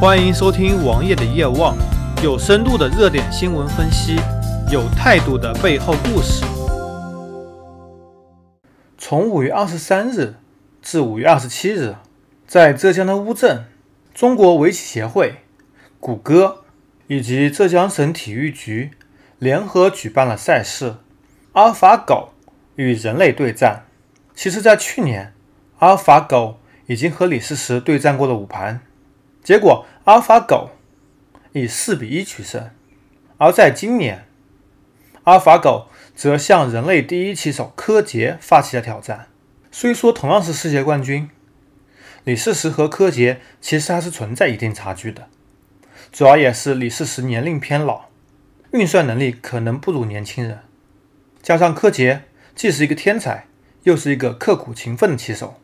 欢迎收听王爷的夜望，有深度的热点新闻分析，有态度的背后故事。从五月二十三日至五月二十七日，在浙江的乌镇，中国围棋协会、谷歌以及浙江省体育局联合举办了赛事“阿尔法狗与人类对战”。其实，在去年，阿尔法狗已经和李世石对战过了五盘。结果，阿尔法狗以四比一取胜。而在今年，阿尔法狗则向人类第一棋手柯洁发起了挑战。虽说同样是世界冠军，李世石和柯洁其实还是存在一定差距的。主要也是李世石年龄偏老，运算能力可能不如年轻人。加上柯洁既是一个天才，又是一个刻苦勤奋的棋手，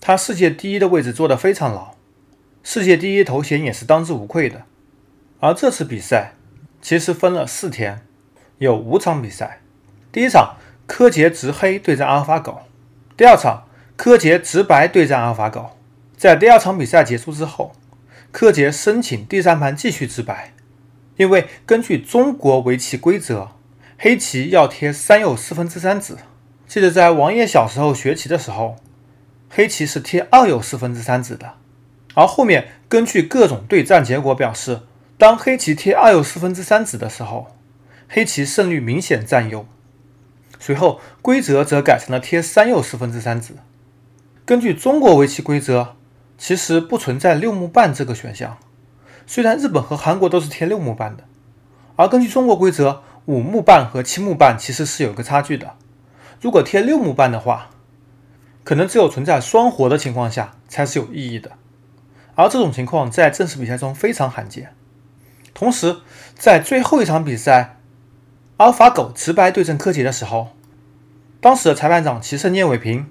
他世界第一的位置坐得非常牢。世界第一头衔也是当之无愧的。而这次比赛其实分了四天，有五场比赛。第一场，柯洁执黑对战阿尔法狗；第二场，柯洁直白对战阿尔法狗。在第二场比赛结束之后，柯洁申请第三盘继续直白，因为根据中国围棋规则，黑棋要贴三又四分之三子。记得在王爷小时候学棋的时候，黑棋是贴二又四分之三子的。而后面根据各种对战结果表示，当黑棋贴二又四分之三子的时候，黑棋胜率明显占优。随后规则则改成了贴三又四分之三子。根据中国围棋规则，其实不存在六目半这个选项。虽然日本和韩国都是贴六目半的，而根据中国规则，五目半和七目半其实是有个差距的。如果贴六目半的话，可能只有存在双活的情况下才是有意义的。而这种情况在正式比赛中非常罕见。同时，在最后一场比赛，阿尔法狗直白对阵柯洁的时候，当时的裁判长棋圣聂卫平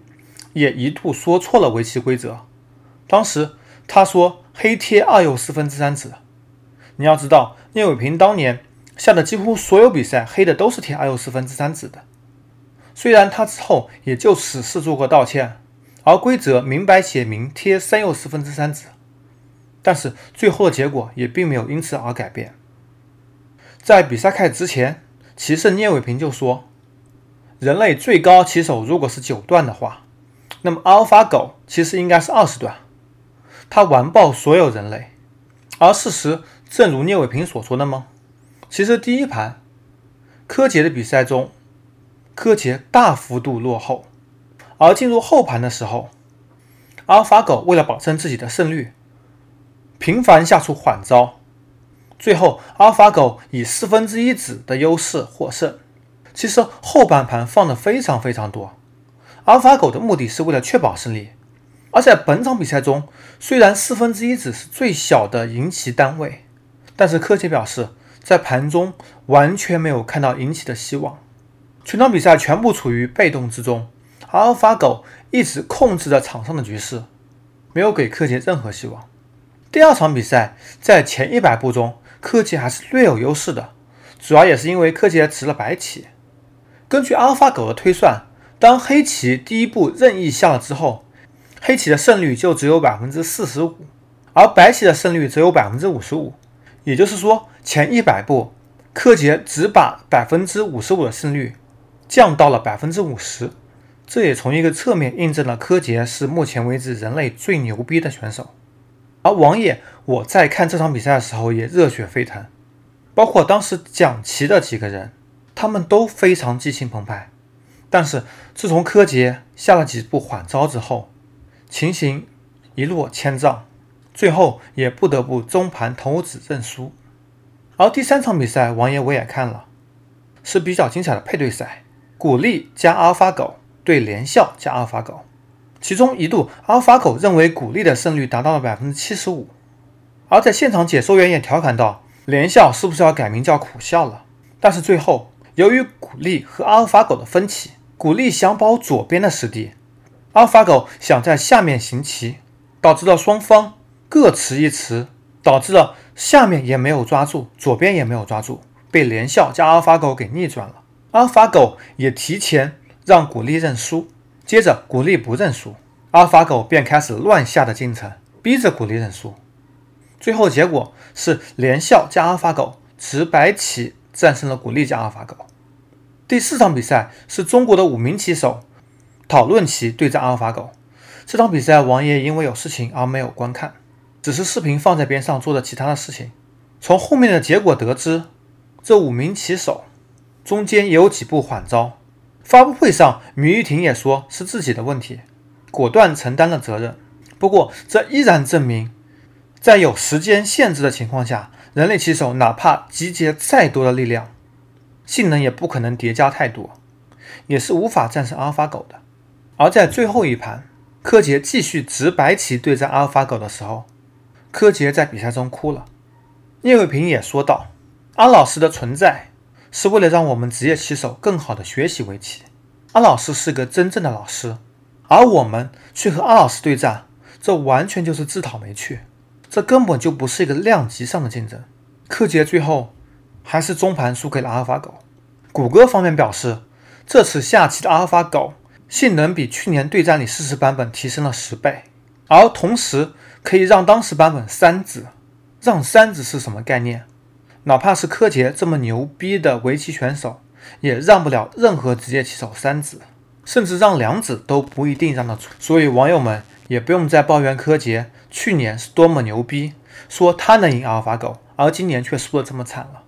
也一度说错了围棋规则。当时他说黑贴二又四分之三子。你要知道，聂卫平当年下的几乎所有比赛黑的都是贴二又四分之三子的。虽然他之后也就此事做过道歉，而规则明白写明贴三又四分之三子。但是最后的结果也并没有因此而改变。在比赛开始之前，棋圣聂卫平就说：“人类最高棋手如果是九段的话，那么阿尔法狗其实应该是二十段，它完爆所有人类。”而事实正如聂卫平所说的吗？其实第一盘柯洁的比赛中，柯洁大幅度落后，而进入后盘的时候，阿尔法狗为了保证自己的胜率。频繁下出缓招，最后阿尔法狗以四分之一子的优势获胜。其实后半盘放的非常非常多，阿尔法狗的目的是为了确保胜利。而在本场比赛中，虽然四分之一子是最小的赢棋单位，但是柯洁表示在盘中完全没有看到赢棋的希望，全场比赛全部处于被动之中。阿尔法狗一直控制着场上的局势，没有给柯洁任何希望。第二场比赛在前一百步中，柯洁还是略有优势的，主要也是因为柯洁持了白棋。根据阿尔法狗的推算，当黑棋第一步任意下了之后，黑棋的胜率就只有百分之四十五，而白棋的胜率只有百分之五十五。也就是说，前一百步柯洁只把百分之五十五的胜率降到了百分之五十，这也从一个侧面印证了柯洁是目前为止人类最牛逼的选手。而王爷，我在看这场比赛的时候也热血沸腾，包括当时讲棋的几个人，他们都非常激情澎湃。但是自从柯洁下了几步缓招之后，情形一落千丈，最后也不得不中盘投子认输。而第三场比赛，王爷我也看了，是比较精彩的配对赛，古力加阿尔法狗对连笑加阿尔法狗。其中一度，阿尔法狗认为古力的胜率达到了百分之七十五，而在现场解说员也调侃道：“连笑是不是要改名叫苦笑了？”但是最后，由于古力和阿尔法狗的分歧，古力想保左边的实地，阿尔法狗想在下面行棋，导致了双方各持一词，导致了下面也没有抓住，左边也没有抓住，被连笑加阿尔法狗给逆转了。阿尔法狗也提前让古力认输。接着，古力不认输，阿尔法狗便开始乱下的进程，逼着古力认输。最后结果是连笑加阿尔法狗，直白棋战胜了古力加阿尔法狗。第四场比赛是中国的五名棋手讨论棋对战阿尔法狗。这场比赛王爷因为有事情而没有观看，只是视频放在边上做着其他的事情。从后面的结果得知，这五名棋手中间也有几步缓招。发布会上，米玉婷也说是自己的问题，果断承担了责任。不过，这依然证明，在有时间限制的情况下，人类棋手哪怕集结再多的力量，性能也不可能叠加太多，也是无法战胜阿尔法狗的。而在最后一盘，柯洁继续直白棋对战阿尔法狗的时候，柯洁在比赛中哭了。聂卫平也说道：“阿老师的存在。”是为了让我们职业棋手更好的学习围棋。阿老师是个真正的老师，而我们去和阿老师对战，这完全就是自讨没趣，这根本就不是一个量级上的竞争。柯洁最后还是中盘输给了阿尔法狗。谷歌方面表示，这次下棋的阿尔法狗性能比去年对战里试试版本提升了十倍，而同时可以让当时版本三子。让三子是什么概念？哪怕是柯洁这么牛逼的围棋选手，也让不了任何职业棋手三子，甚至让两子都不一定让得出。所以网友们也不用再抱怨柯洁去年是多么牛逼，说他能赢阿尔法狗，而今年却输得这么惨了。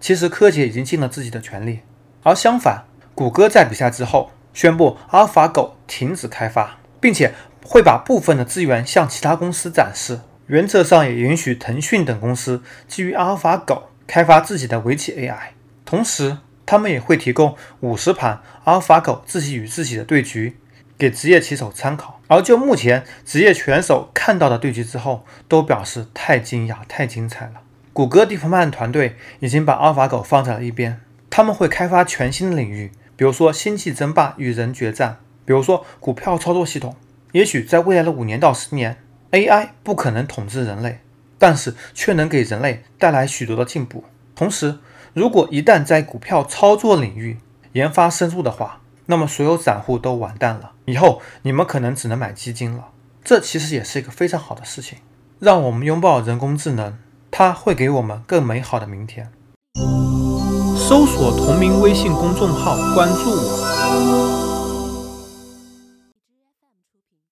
其实柯洁已经尽了自己的全力，而相反，谷歌在比赛之后宣布阿尔法狗停止开发，并且会把部分的资源向其他公司展示，原则上也允许腾讯等公司基于阿尔法狗。开发自己的围棋 AI，同时他们也会提供五十盘阿尔法狗自己与自己的对局给职业棋手参考。而就目前职业选手看到的对局之后，都表示太惊讶、太精彩了。谷歌 DeepMind 团队已经把阿尔法狗放在了一边，他们会开发全新的领域，比如说星际争霸与人决战，比如说股票操作系统。也许在未来的五年到十年，AI 不可能统治人类。但是却能给人类带来许多的进步。同时，如果一旦在股票操作领域研发深入的话，那么所有散户都完蛋了。以后你们可能只能买基金了。这其实也是一个非常好的事情。让我们拥抱人工智能，它会给我们更美好的明天。搜索同名微信公众号，关注我。